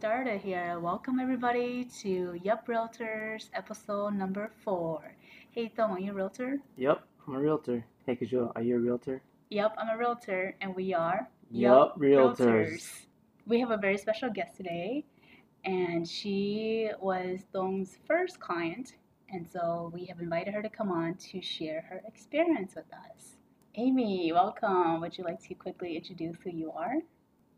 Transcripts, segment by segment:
started here. Welcome everybody to Yup Realtors episode number four. Hey Thong, are you a realtor? Yep, I'm a realtor. Hey Kajua, are you a realtor? Yep, I'm a realtor and we are Yup Realtors. We have a very special guest today and she was Thong's first client and so we have invited her to come on to share her experience with us. Amy, welcome. Would you like to quickly introduce who you are?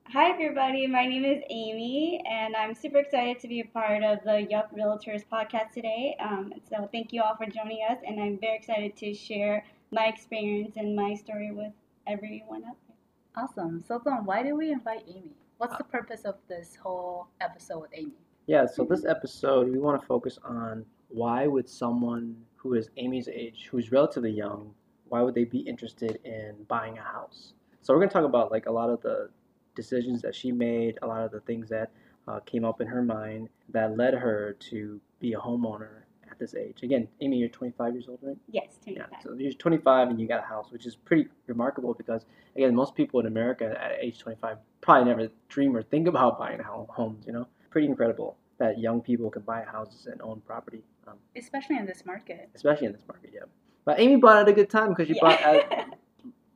Hi, everybody. My name is Amy, and I'm super excited to be a part of the Yup Realtors podcast today. Um, so, thank you all for joining us, and I'm very excited to share my experience and my story with everyone out there. Awesome. So, Thong, why did we invite Amy? What's the purpose of this whole episode with Amy? Yeah, so this episode, we want to focus on why would someone who is Amy's age, who's relatively young, why would they be interested in buying a house? So we're going to talk about like a lot of the decisions that she made, a lot of the things that uh, came up in her mind that led her to be a homeowner at this age. Again, Amy, you're 25 years old, right? Yes, 25. Yeah, so you're 25 and you got a house, which is pretty remarkable because, again, most people in America at age 25 probably never dream or think about buying a home, you know? Pretty incredible that young people can buy houses and own property. Um, especially in this market. Especially in this market, yeah. But Amy bought at a good time because she Yeah. bought at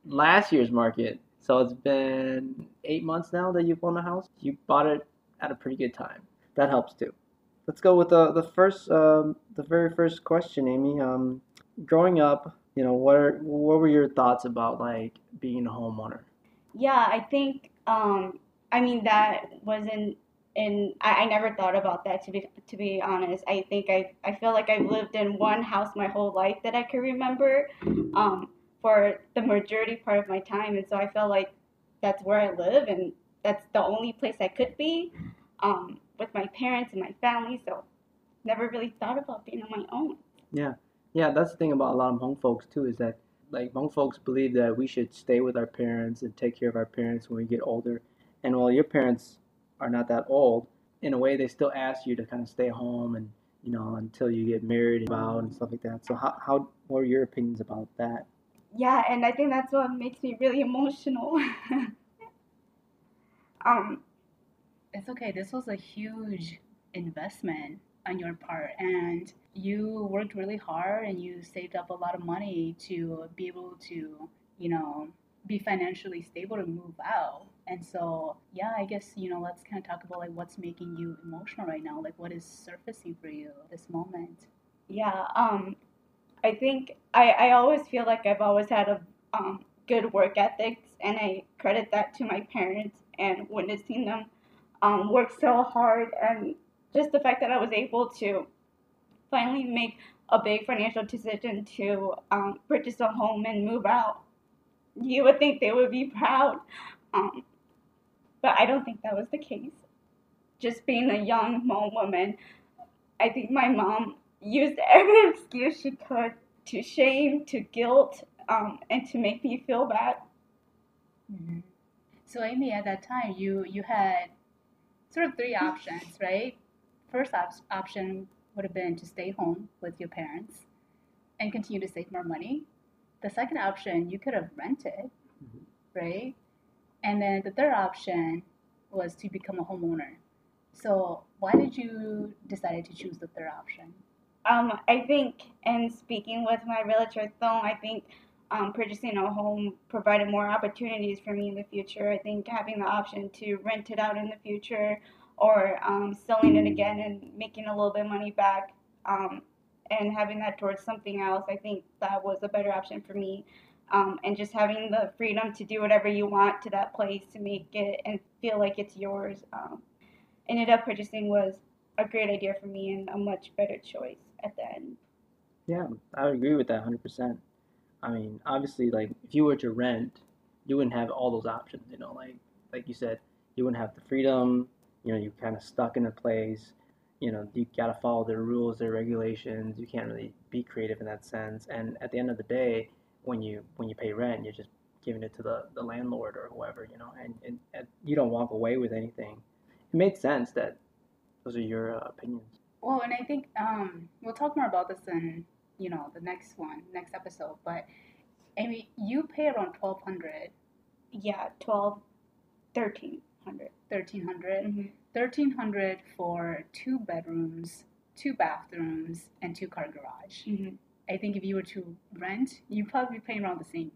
last year's market. So it's been eight months now that you've owned a house. You bought it at a pretty good time. That helps too. Let's go with the the first, um, the very first question, Amy. Um, growing up, you know, what are, what were your thoughts about like being a homeowner? Yeah, I think, um, I mean, that wasn't, and I, I never thought about that to be to be honest. I think I, I feel like I've lived in one house my whole life that I can remember um, for the majority part of my time. And so I felt like that's where I live and that's the only place I could be um, with my parents and my family. So never really thought about being on my own. Yeah, yeah. That's the thing about a lot of Hmong folks too is that like Hmong folks believe that we should stay with our parents and take care of our parents when we get older. And while your parents are not that old, in a way they still ask you to kind of stay home and you know until you get married and out and stuff like that. So how how what are your opinions about that? Yeah, and I think that's what makes me really emotional. um, It's okay. This was a huge investment on your part, and you worked really hard and you saved up a lot of money to be able to, you know, be financially stable to move out. And so, yeah, I guess, you know, let's kind of talk about like what's making you emotional right now. Like, what is surfacing for you this moment? yeah, um, I think I, I always feel like I've always had a um, good work ethics, and I credit that to my parents and witnessing them um, work so hard, and just the fact that I was able to finally make a big financial decision to um, purchase a home and move out. You would think they would be proud, um, but I don't think that was the case. Just being a young Hmong woman, I think my mom used every excuse she could to shame, to guilt, um, and to make me feel bad. Mm-hmm. So, Amy, at that time, you you had sort of three options, right? First op- option would have been to stay home with your parents and continue to save more money. The second option, you could have rented, Mhm. right? And then the third option was to become a homeowner. So, why did you decide to choose the third option? Um, I think, and speaking with my realtor Thong, I think um, purchasing a home provided more opportunities for me in the future. I think having the option to rent it out in the future or um, selling it again and making a little bit of money back um, and having that towards something else, I think that was a better option for me. Um, and just having the freedom to do whatever you want to that place to make it and feel like it's yours. Um, ended up purchasing was a great idea for me and a much better choice at the end. Yeah, I would agree with that 100%. I mean, obviously, like if you were to rent, you wouldn't have all those options. You know, like like you said, you wouldn't have the freedom. You know, you're kind of stuck in a place. You know, you gotta follow their rules, their regulations. You can't really be creative in that sense. And at the end of the day, when you when you pay rent, you're just giving it to the, the landlord or whoever. You know, and, and, and you don't walk away with anything. It made sense that those are your uh, opinions. Well, and I think um, we'll talk more about this in you know the next one, next episode. But Amy, you pay around twelve hundred Yeah, 12, 13. 1300 Mm-hmm. 1300 for two bedrooms, two bathrooms, and two car garage. Mm-hmm. I think if you were to rent, you'd probably be paying around the same,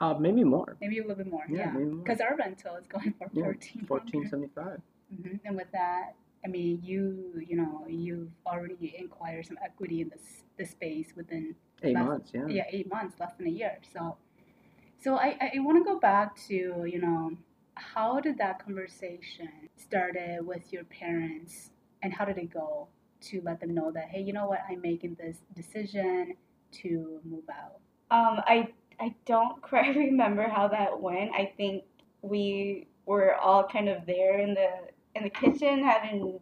Uh, maybe more. maybe a little bit more. Yeah, Yeah, because our rental is going for Yeah, 1400 Fourteen seventy five. hmm And with that, I mean, you you know you've already acquired some equity in this the space within Eight Less- months. Yeah. yeah eight months, less than a year. So, so I I want to go back to you know how did that conversation started with your parents and how did it go to let them know that hey you know what I'm making this decision to move out. Um, I I don't quite remember how that went. I think we were all kind of there in the in the kitchen having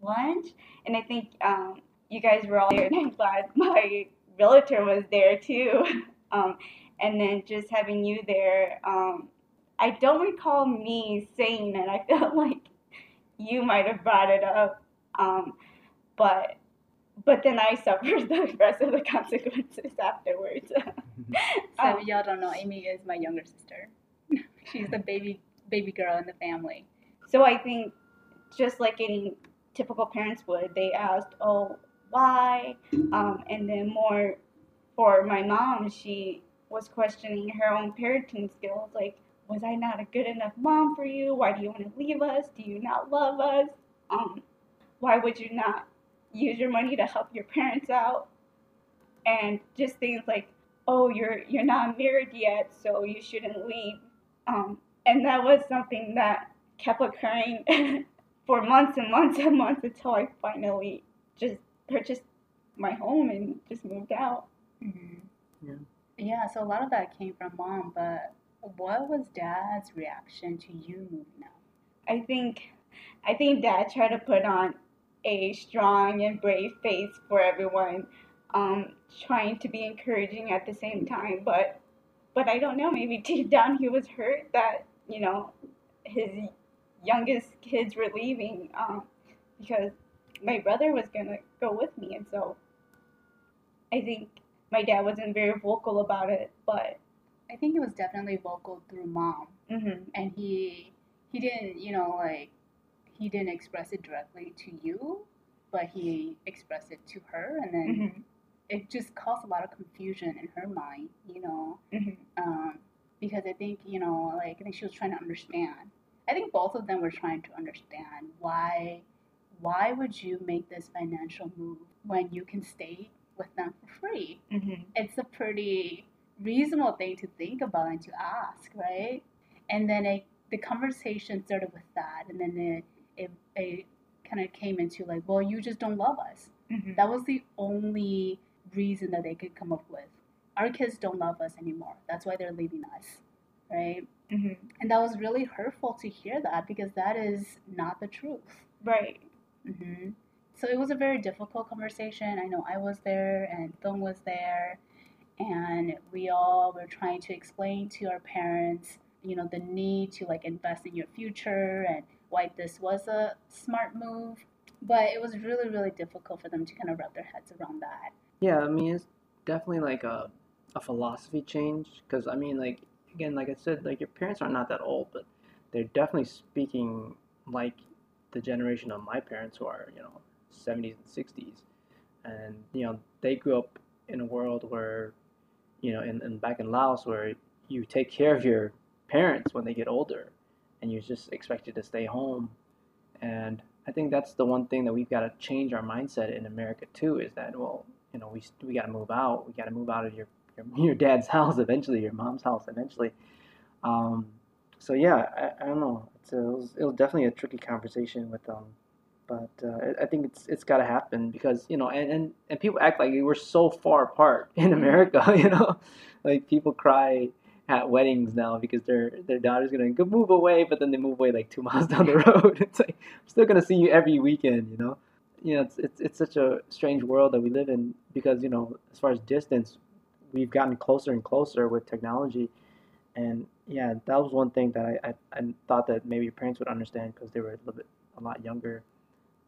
lunch, and I think um, you guys were all there, and I'm glad my realtor was there too. Um, and then just having you there, um, I don't recall me saying it. I felt like you might have brought it up, um, but but then I suffered the rest of the consequences afterwards. So Um, y'all don't know, Amy is my younger sister. She's the baby baby girl in the family. So I think just like any typical parents would, they asked, "Oh, why?" Um, and then more for my mom, she was questioning her own parenting skills. Like, was I not a good enough mom for you? Why do you want to leave us? Do you not love us? Um, why would you not use your money to help your parents out? And just things like, "Oh, you're you're not married yet, so you shouldn't leave." Um, and that was something that kept occurring for months and months and months until I finally just purchased my home and just moved out. Mm-hmm. Yeah. Yeah, so a lot of that came from mom, but what was dad's reaction to you moving out? I think I think dad tried to put on a strong and brave face for everyone, um, trying to be encouraging at the same time, but but I don't know, maybe deep down he was hurt that, you know, his youngest kids were leaving, um, because my brother was gonna go with me. And so I think my dad wasn't very vocal about it, but I think he was definitely vocal through mom, mhm, and he he didn't, you know, like he didn't express it directly to you, but he expressed it to her, and then mhm, it just caused a lot of confusion in her mind, you know, mhm, um, because I think you know, like I think she was trying to understand. I think both of them were trying to understand why why would you make this financial move when you can stay with them for free? mhm, It's a pretty reasonable thing to think about and to ask, right? And then it, the conversation started with that, and then it it, it kind of came into like, well, you just don't love us. mhm. That was the only reason that they could come up with. Our kids don't love us anymore. That's why they're leaving us, right? Mhm. And that was really hurtful to hear that because that is not the truth. Right. hmm So it was a very difficult conversation. I know I was there and Thung was there, and we all were trying to explain to our parents, you know, the need to like invest in your future and why this was a smart move. But it was really, really difficult for them to kind of wrap their heads around that. Yeah, I mean it's definitely like a a philosophy change because I mean like again like I said like your parents are not that old but they're definitely speaking like the generation of my parents who are you know 70s and 60s and you know they grew up in a world where you know in, in back in Laos where you take care of your parents when they get older and you're just expected to stay home and I think that's the one thing that we've got to change our mindset in America too is that well you know, we we got to move out. We got to move out of your, your your dad's house eventually, your mom's house eventually. Um, so yeah, I, I don't know. It's a, it, was, it was definitely a tricky conversation with them, but uh, I- I think it's it's got to happen because you know, and, and and people act like we're so far apart in America. You know, like people cry at weddings now because their their daughter's gonna go move away, but then they move away like two miles down the road. It's like I'm still gonna see you every weekend. You know you know, it's, it's it's such a strange world that we live in because you know, as far as distance, we've gotten closer and closer with technology, and yeah, that was one thing that I I, I thought that maybe parents would understand because they were a little bit a lot younger,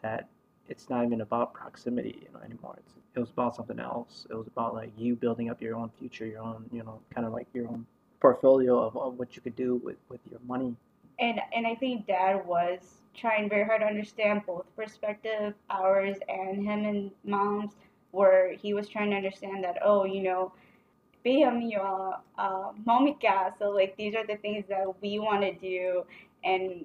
that it's not even about proximity, you know, anymore. It's it was about something else. It was about like you building up your own future, your own, you know, kind of like your own portfolio of, of what you could do with with your money. and and I think Dad was trying very hard to understand both perspective, ours and him and Mom's, where he was trying to understand that oh, you know, biham yo, uh, momika. So like these are the things that we want to do, and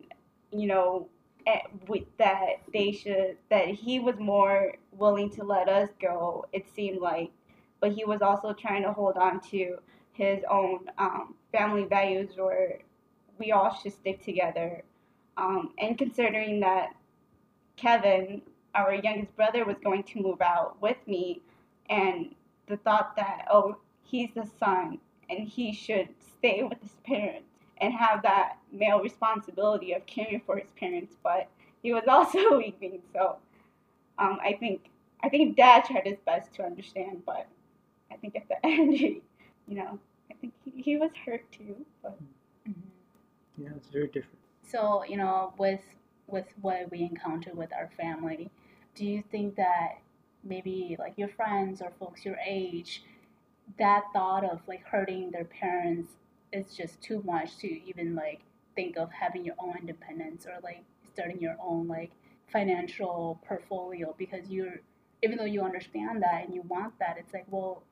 you know, eh, with that they should that he was more willing to let us go. It seemed like, but he was also trying to hold on to his own um, family values where we all should stick together. Um, and considering that Kevin, our youngest brother, was going to move out with me, and the thought that, oh, he's the son and he should stay with his parents and have that male responsibility of caring for his parents, but he was also leaving. So um, I think I think Dad tried his best to understand, but I think at the end, he, you know, I think he, he was hurt too. But Mm-hmm. Yeah, it's very different. So, you know, with with what we encounter with our family, do you think that maybe like your friends or folks your age, that thought of like hurting their parents is just too much to even like think of having your own independence or like starting your own like financial portfolio because you're even though you understand that and you want that, it's like, well,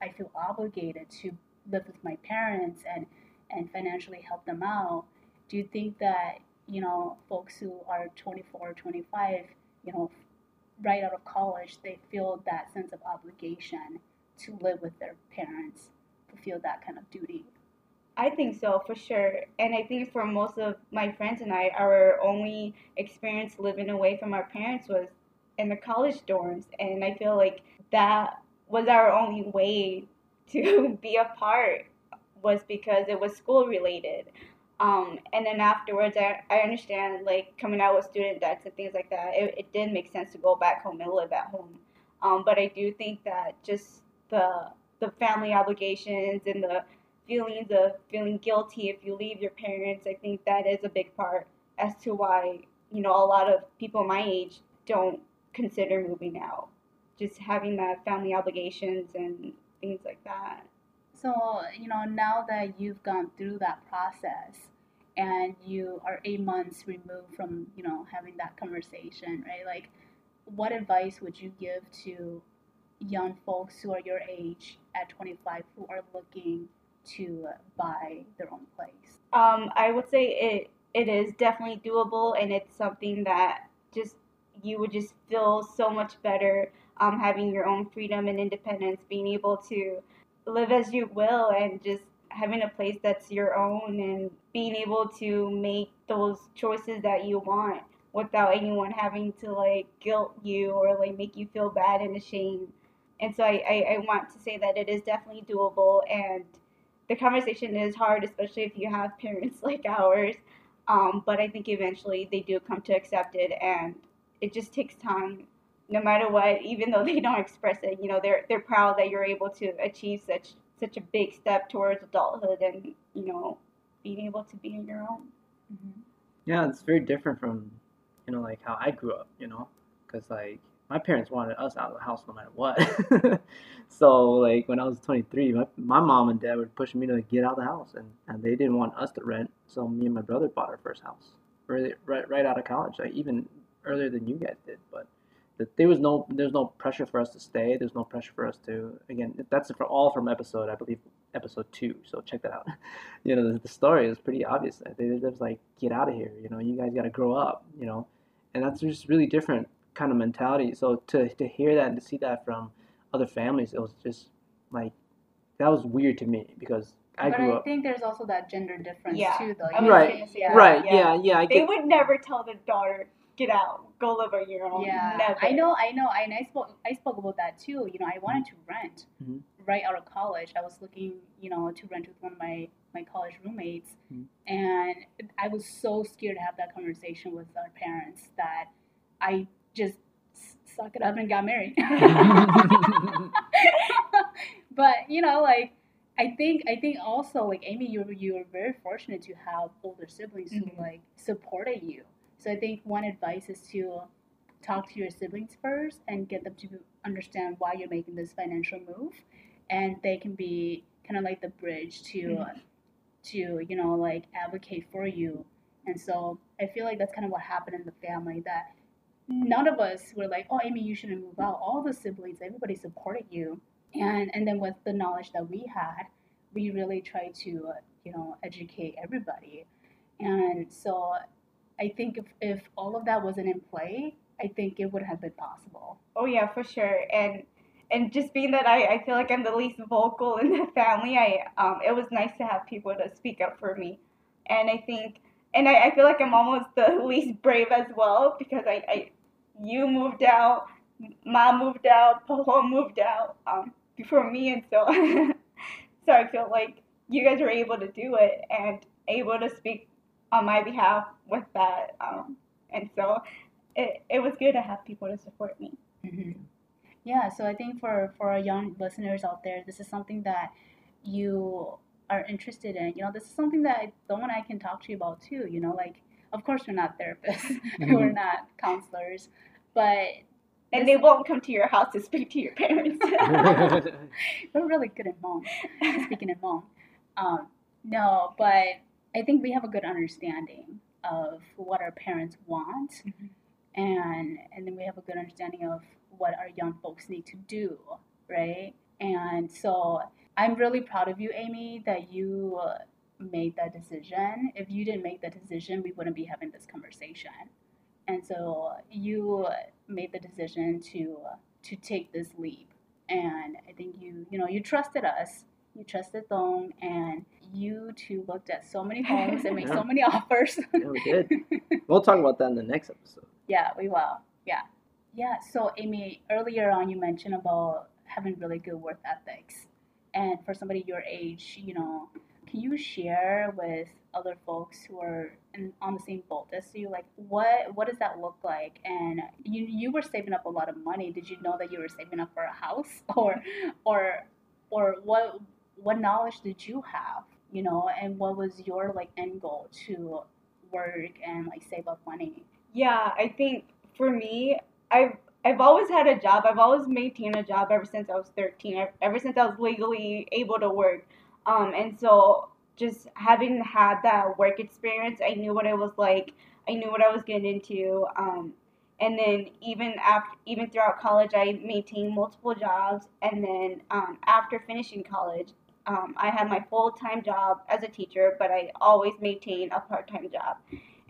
I feel obligated to live with my parents and and financially help them out. Do you think that you know folks who are 24 25 you know right out of college they feel that sense of obligation to live with their parents fulfill that kind of duty I think so for sure. And I think for most of my friends and I, our only experience living away from our parents was in the college dorms. And I feel like that was our only way to be apart was because it was school related. Um, and then afterwards, I, I understand like coming out with student debts and things like that. It, it did make sense to go back home and live at home. Um, but I do think that just the the family obligations and the feelings of feeling guilty if you leave your parents, I think that is a big part as to why you know a lot of people my age don't consider moving out. Just having that family obligations and things like that. so you know now that you've gone through that process and you are eight months removed from you know having that conversation right like what advice would you give to young folks who are your age at 25 who are looking to buy their own place Um, I would say it it is definitely doable, and it's something that just you would just feel so much better um, having your own freedom and independence, being able to live as you will, and just having a place that's your own, and being able to make those choices that you want without anyone having to like guilt you or like make you feel bad and ashamed. And so I, I, I want to say that it is definitely doable and the conversation is hard, especially if you have parents like ours. Um, but I think eventually they do come to accept it, and it just takes time. No matter what, even though they don't express it, you know, they're they're proud that you're able to achieve such such a big step towards adulthood, and you know, being able to be on your own. mm-hmm. Yeah, it's very different from, you know, like how I grew up, you know, because like my parents wanted us out of the house no matter what. so like when I was 23, my, my mom and dad were pushing me to get out of the house, and, and they didn't want us to rent. So me and my brother bought our first house right right, right out of college, like even earlier than you guys did. But the, there was no there's no pressure for us to stay. There's no pressure for us to again. That's for all from episode I believe episode two. So check that out. you know the, the story is pretty obvious. They, they was like get out of here. You know you guys got to grow up. You know, and that's just really different kind of mentality. So to to hear that and to see that from other families, it was just like that was weird to me because I but grew I up. think there's also that gender difference Yeah, too, though. You Right, gonna yeah. Right? yeah. Yeah, yeah. I They get. would never tell the daughter, "Get out, go live on your own." Yeah, never. I know, I know, I, and I spoke, I spoke about that too. You know, I wanted to rent Mhm. right out of college. I was looking, you know, to rent with one of my my college roommates, Mhm. and I was so scared to have that conversation with our parents that I just suck it up and got married. but you know, like I think I think also like Amy, you you were very fortunate to have older siblings Mhm. who like supported you. So I think one advice is to talk to your siblings first and get them to understand why you're making this financial move, and they can be kind of like the bridge to Mhm. to you know like advocate for you And so I feel like that's kind of what happened in the family that none of us were like, oh, Amy, you shouldn't move out. All the siblings, everybody supported you. And, and then with the knowledge that we had, we really tried to, uh, you know, educate everybody. And so I think if, if all of that wasn't in play, I think it would have been possible. Oh yeah, for sure. And and just being that I, I feel like I'm the least vocal in the family, I um it was nice to have people to speak up for me. And I think and I, I feel like I'm almost the least brave as well because I, I you moved out, mom moved out, Polo moved out um, before me, and so so I feel like you guys were able to do it and able to speak on my behalf with that, um, and so it it was good to have people to support me. Mm-hmm. Yeah, so I think for for our young listeners out there, this is something that you are interested in. You know, this is something that someone I can talk to you about too. You know, like of course we're not therapists, we're not counselors, but and they won't come to your house to speak to your parents. we're really good at mom, speaking at mom. Um, no, but I think we have a good understanding of what our parents want, mm-hmm. and and then we have a good understanding of what our young folks need to do, right? And so I'm really proud of you, Amy, that you made that decision. If you didn't make that decision, we wouldn't be having this conversation. And so you made the decision to to take this leap. And I think you you know you trusted us. You trusted Thong, and you two looked at so many homes and made yeah. so many offers. yeah, we did. We'll talk about that in the next episode. Yeah, we will. Yeah, yeah. So Amy, earlier on, you mentioned about having really good work ethics, and for somebody your age, you know, can you share with other folks who are in, on the same boat as you like what what does that look like and you you were saving up a lot of money did you know that you were saving up for a house or or or what what knowledge did you have you know and what was your like end goal to work and like save up money yeah i think for me i've I've always had a job. I've always maintained a job ever since I was 13. Ever since I was legally able to work. Um, and so just having had that work experience, I knew what it was like. I knew what I was getting into. Um, and then even after, even throughout college, I maintained multiple jobs. And then um, after finishing college, um, I had my full time job as a teacher, but I always maintained a part time job.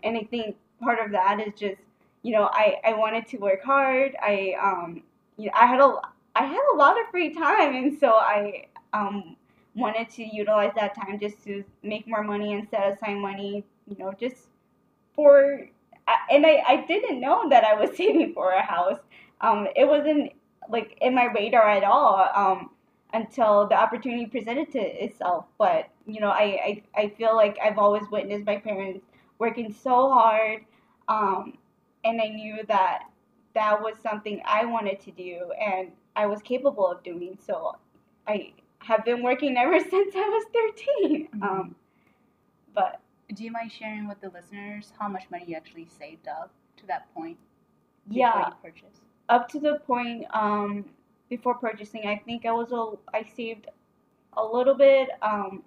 And I think part of that is just, you know, I, I wanted to work hard. I um, you know, I had a I had a lot of free time, and so I um wanted to utilize that time just to make more money and set aside money, you know, just for. And I, I didn't know that I was saving for a house. Um, it wasn't like in my radar at all um, until the opportunity presented to itself. But you know, I, I, I feel like I've always witnessed my parents working so hard, um, and I knew that that was something I wanted to do and I was capable of doing. So I have been working ever since I was 13. Mm-hmm. Um, but do you mind sharing with the listeners how much money you actually saved up to that point? Yeah, up to the point um, before purchasing, I think I was a, I saved a little bit um,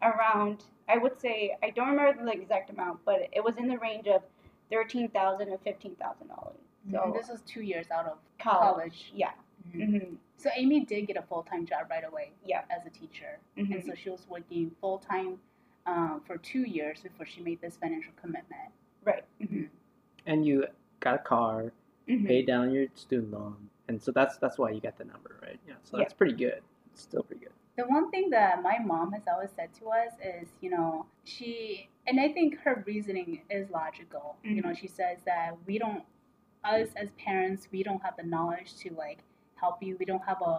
around. I would say I don't remember the exact amount, but it was in the range of thirteen thousand to fifteen thousand dollars. So and this was two years out of college. college. Yeah. Mm-hmm. mm-hmm. So Amy did get a full time job right away. Yeah. As a teacher, mm-hmm. and so she was working full time um, for two years before she made this financial commitment. Right. Mm-hmm. And you got a car, mm-hmm. paid down your student loan, and so that's that's why you got the number, right? Yeah. So that's yeah. pretty good. It's still pretty good. The one thing that my mom has always said to us is, you know, she and I think her reasoning is logical. You know, mm-hmm. she says that we don't us as parents, we don't have the knowledge to like help you. We don't have a,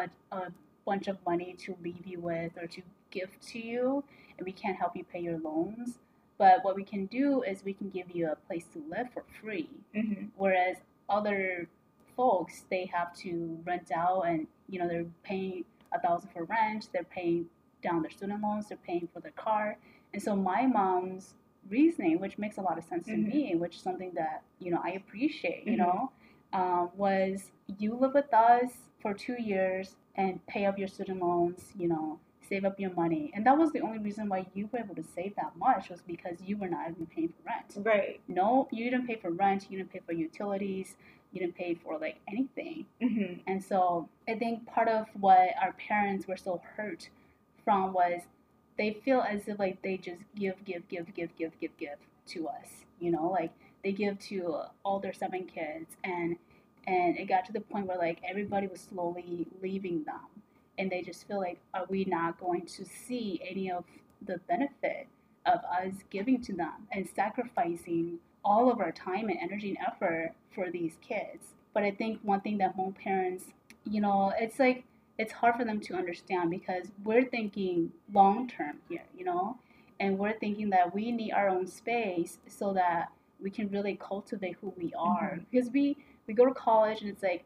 a, a bunch of money to leave you with or to give to you, and we can't help you pay your loans. But what we can do is we can give you a place to live for free. Mm-hmm. Whereas other folks, they have to rent out and, you know, they're paying a thousand for rent, they're paying down their student loans, they're paying for their car. And so my mom's reasoning, which makes a lot of sense mm-hmm. to me, which is something that, you know, I appreciate, you mm-hmm. know, um, was you live with us for two years and pay up your student loans, you know, save up your money. And that was the only reason why you were able to save that much was because you were not even paying for rent. Right. No, you didn't pay for rent, you didn't pay for utilities, you didn't pay for like anything. hmm And so I think part of what our parents were so hurt from was they feel as if like they just give, give, give, give, give, give, give to us. You know, like they give to all their seven kids and and it got to the point where like everybody was slowly leaving them. And they just feel like are we not going to see any of the benefit of us giving to them and sacrificing all of our time and energy and effort for these kids? But i think one thing that Hmong parents you know it's like it's hard for them to understand because we're thinking long term here you know? And we're thinking that we need our own space so that we can really cultivate who we are because we we go to college and it's like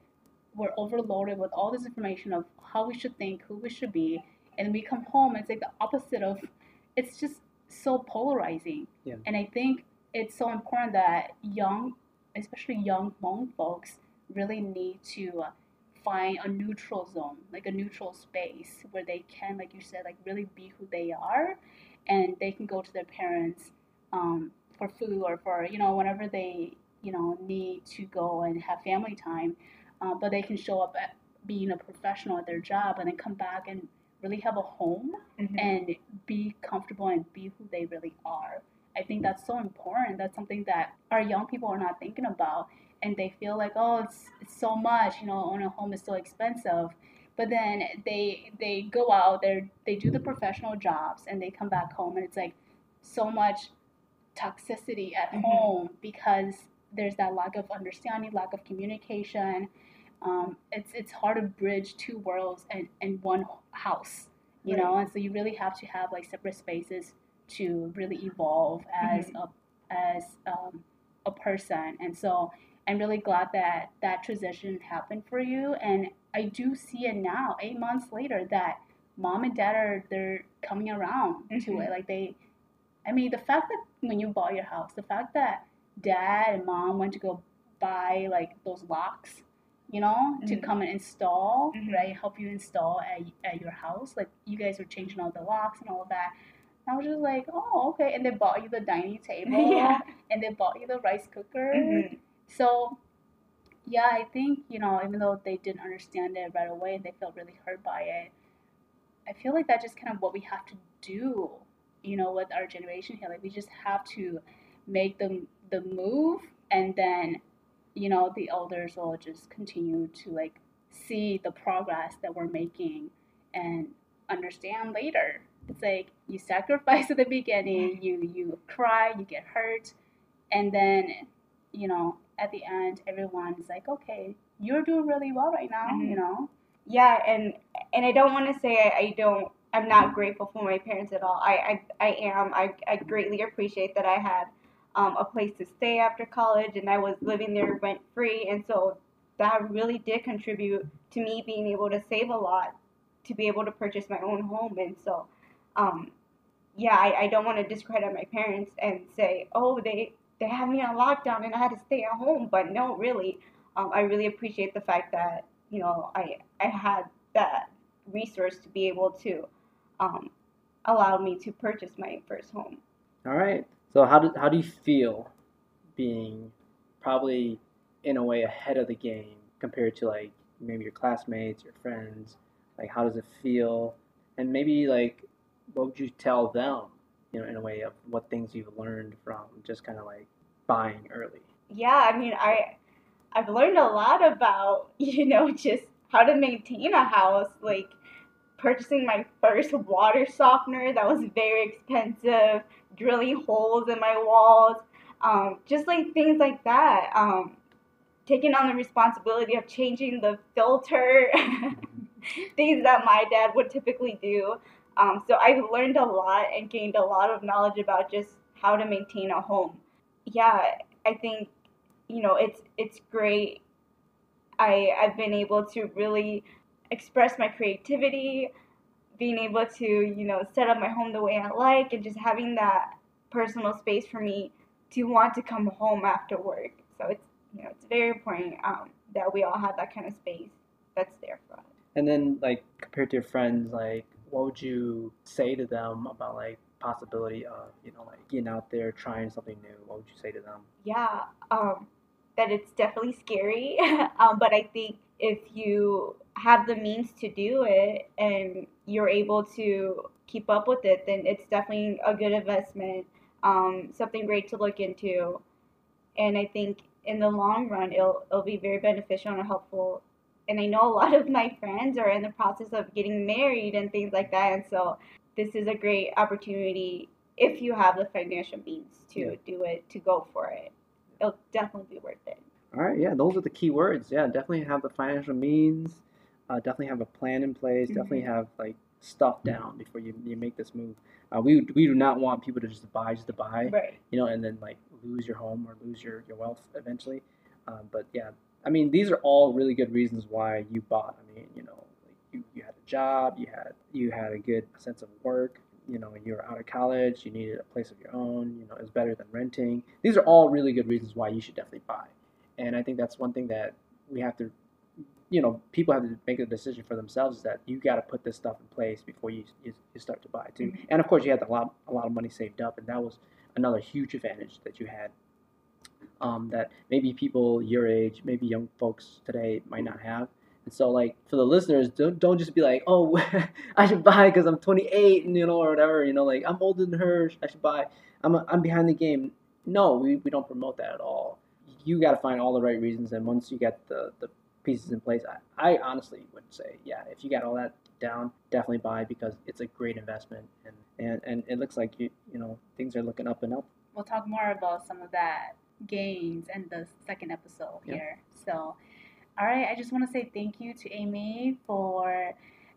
we're overloaded with all this information of how we should think, who we should be, and we come home and it's like the opposite of. It's just so polarizing, Yeah. and I think it's so important that young, especially young Hmong folks, really need to find a neutral zone, like a neutral space where they can, like you said, like really be who they are, and they can go to their parents um, for food or for you know whenever they you know need to go and have family time uh, but they can show up at being a professional at their job and then come back and really have a home hmm and be comfortable and be who they really are. I think that's so important. That's something that our young people are not thinking about, and they feel like, oh, it's, it's so much. You know, owning a home is so expensive. But then they they go out there, they do the professional jobs, and they come back home, and it's like so much toxicity at Mhm. home because there's that lack of understanding, lack of communication. Um, it's it's hard to bridge two worlds and, and one house, you know. And so you really have to have like separate spaces to really evolve as a as um, a person. And so I'm really glad that that transition happened for you. And I do see it now, eight months later, that mom and dad are they're coming around to Mhm. it. Like they, I mean, the fact that when you bought your house, the fact that dad and mom went to go buy like those locks, you know, to Mhm. come and install, Mhm. right? Help you install at, at your house. Like you guys were changing all the locks and all of that. I was just like, oh, okay. And they bought you the dining table, Yeah. and they bought you the rice cooker. Mhm. So, yeah, I think you know, even though they didn't understand it right away, and they felt really hurt by it. I feel like that's just kind of what we have to do, you know, with our generation here. Like we just have to make the the move, and then, you know, the elders will just continue to like see the progress that we're making and understand later. It's like you sacrifice at the beginning, you you cry, you get hurt, and then, you know, at the end, everyone's like, okay, you're doing really well right now, Mhm. you know. yeah and and i don't want to say I, I don't i'm not grateful for my parents at all. I i, I am. I, I greatly appreciate that i had um, a place to stay after college and i was living there rent free. And so that really did contribute to me being able to save a lot to be able to purchase my own home. And so um, yeah I, I don't want to discredit my parents and say oh they they had me on lockdown and i had to stay at home. But no really um, i really appreciate the fact that you know i I had that resource to be able to um, allow me to purchase my first home. All right. So how do how do you feel being probably in a way ahead of the game compared to like maybe your classmates, your friends? Like how does it feel? And maybe like what would you tell them, you know, in a way of what things you've learned from just kind of like buying early? Yeah, I mean, I I've learned a lot about you know just how to maintain a house, like purchasing my first water softener that was very expensive, drilling holes in my walls, um, just like things like that. Um, taking on the responsibility of changing the filter, things that my dad would typically do. Um, so I've learned a lot and gained a lot of knowledge about just how to maintain a home. Yeah, I think you know it's it's great. I I've been able to really express my creativity, being able to you know set up my home the way I like, and just having that personal space for me to want to come home after work. So it's you know it's very important um, that we all have that kind of space that's there for us. And then like compared to your friends, like what would you say to them about like possibility of you know like getting out there trying something new? What would you say to them? Yeah, um, that it's definitely scary, um, but I think if you have the means to do it and you're able to keep up with it, then it's definitely a good investment. Um, something great to look into, and I think in the long run, it'll it'll be very beneficial and helpful. And I know a lot of my friends are in the process of getting married and things like that, and so this is a great opportunity if you have the financial means to Yeah. do it to go for it. It'll definitely be worth it. All right, yeah, those are the key words. Yeah, definitely have the financial means. Uh, definitely have a plan in place. Definitely have like stuff down before you, you make this move. Uh, we we do not want people to just buy just to buy, Right. you know, and then like lose your home or lose your, your wealth eventually. Um, but yeah, I mean, these are all really good reasons why you bought. I mean, you know, like you, you had a job, you had you had a good sense of work. You know, you were out of college, you needed a place of your own. You know, it was better than renting. These are all really good reasons why you should definitely buy. And I think that's one thing that we have to, you know, people have to make a decision for themselves is that you got to put this stuff in place before you, you, you start to buy too. Mhm. And of course, you had a lot a lot of money saved up, and that was another huge advantage that you had. Um, that maybe people your age, maybe young folks today might not have. And so, like for the listeners, don't don't just be like, oh, I should buy because I'm 28, and you know, or whatever. You know, like I'm older than her, I should buy. I'm I'm behind the game. No, we, we don't promote that at all. You got to find all the right reasons, and once you get the the pieces in place, I, I honestly would say, yeah, if you got all that down, definitely buy because it's a great investment, and and, and it looks like you you know things are looking up and up. We'll talk more about some of that gains in the second episode Yeah. here. So, all right, I just want to say thank you to Amy for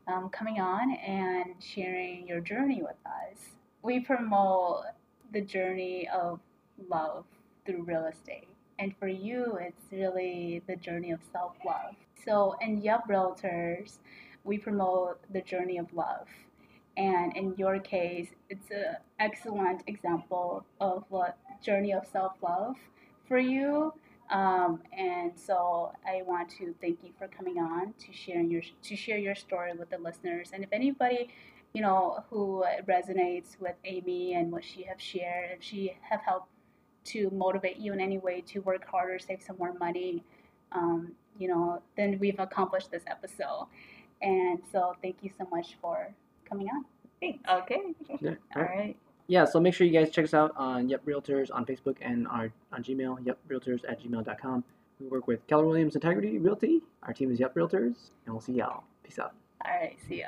um, coming on and sharing your journey with us. We promote the journey of love through real estate. And for you, it's really the journey of self love. So, in Yup Realtors, we promote the journey of love. And in your case, it's an excellent example of what journey of self love for you. Um, and so I want to thank you for coming on to share your to share your story with the listeners. And if anybody, you know, who resonates with Amy and what she have shared, if she have helped to motivate you in any way to work harder, save some more money, um, you know, then we've accomplished this episode. And so thank you so much for coming on. Thanks. Okay. Yeah, All right. yeah, so make sure you guys check us out on Yep Realtors on Facebook and our on Gmail, yeprealtors at gmail.com. We work with Keller Williams Integrity Realty. Our team is Yep Realtors, and we'll see y'all. Peace out. All right. See ya.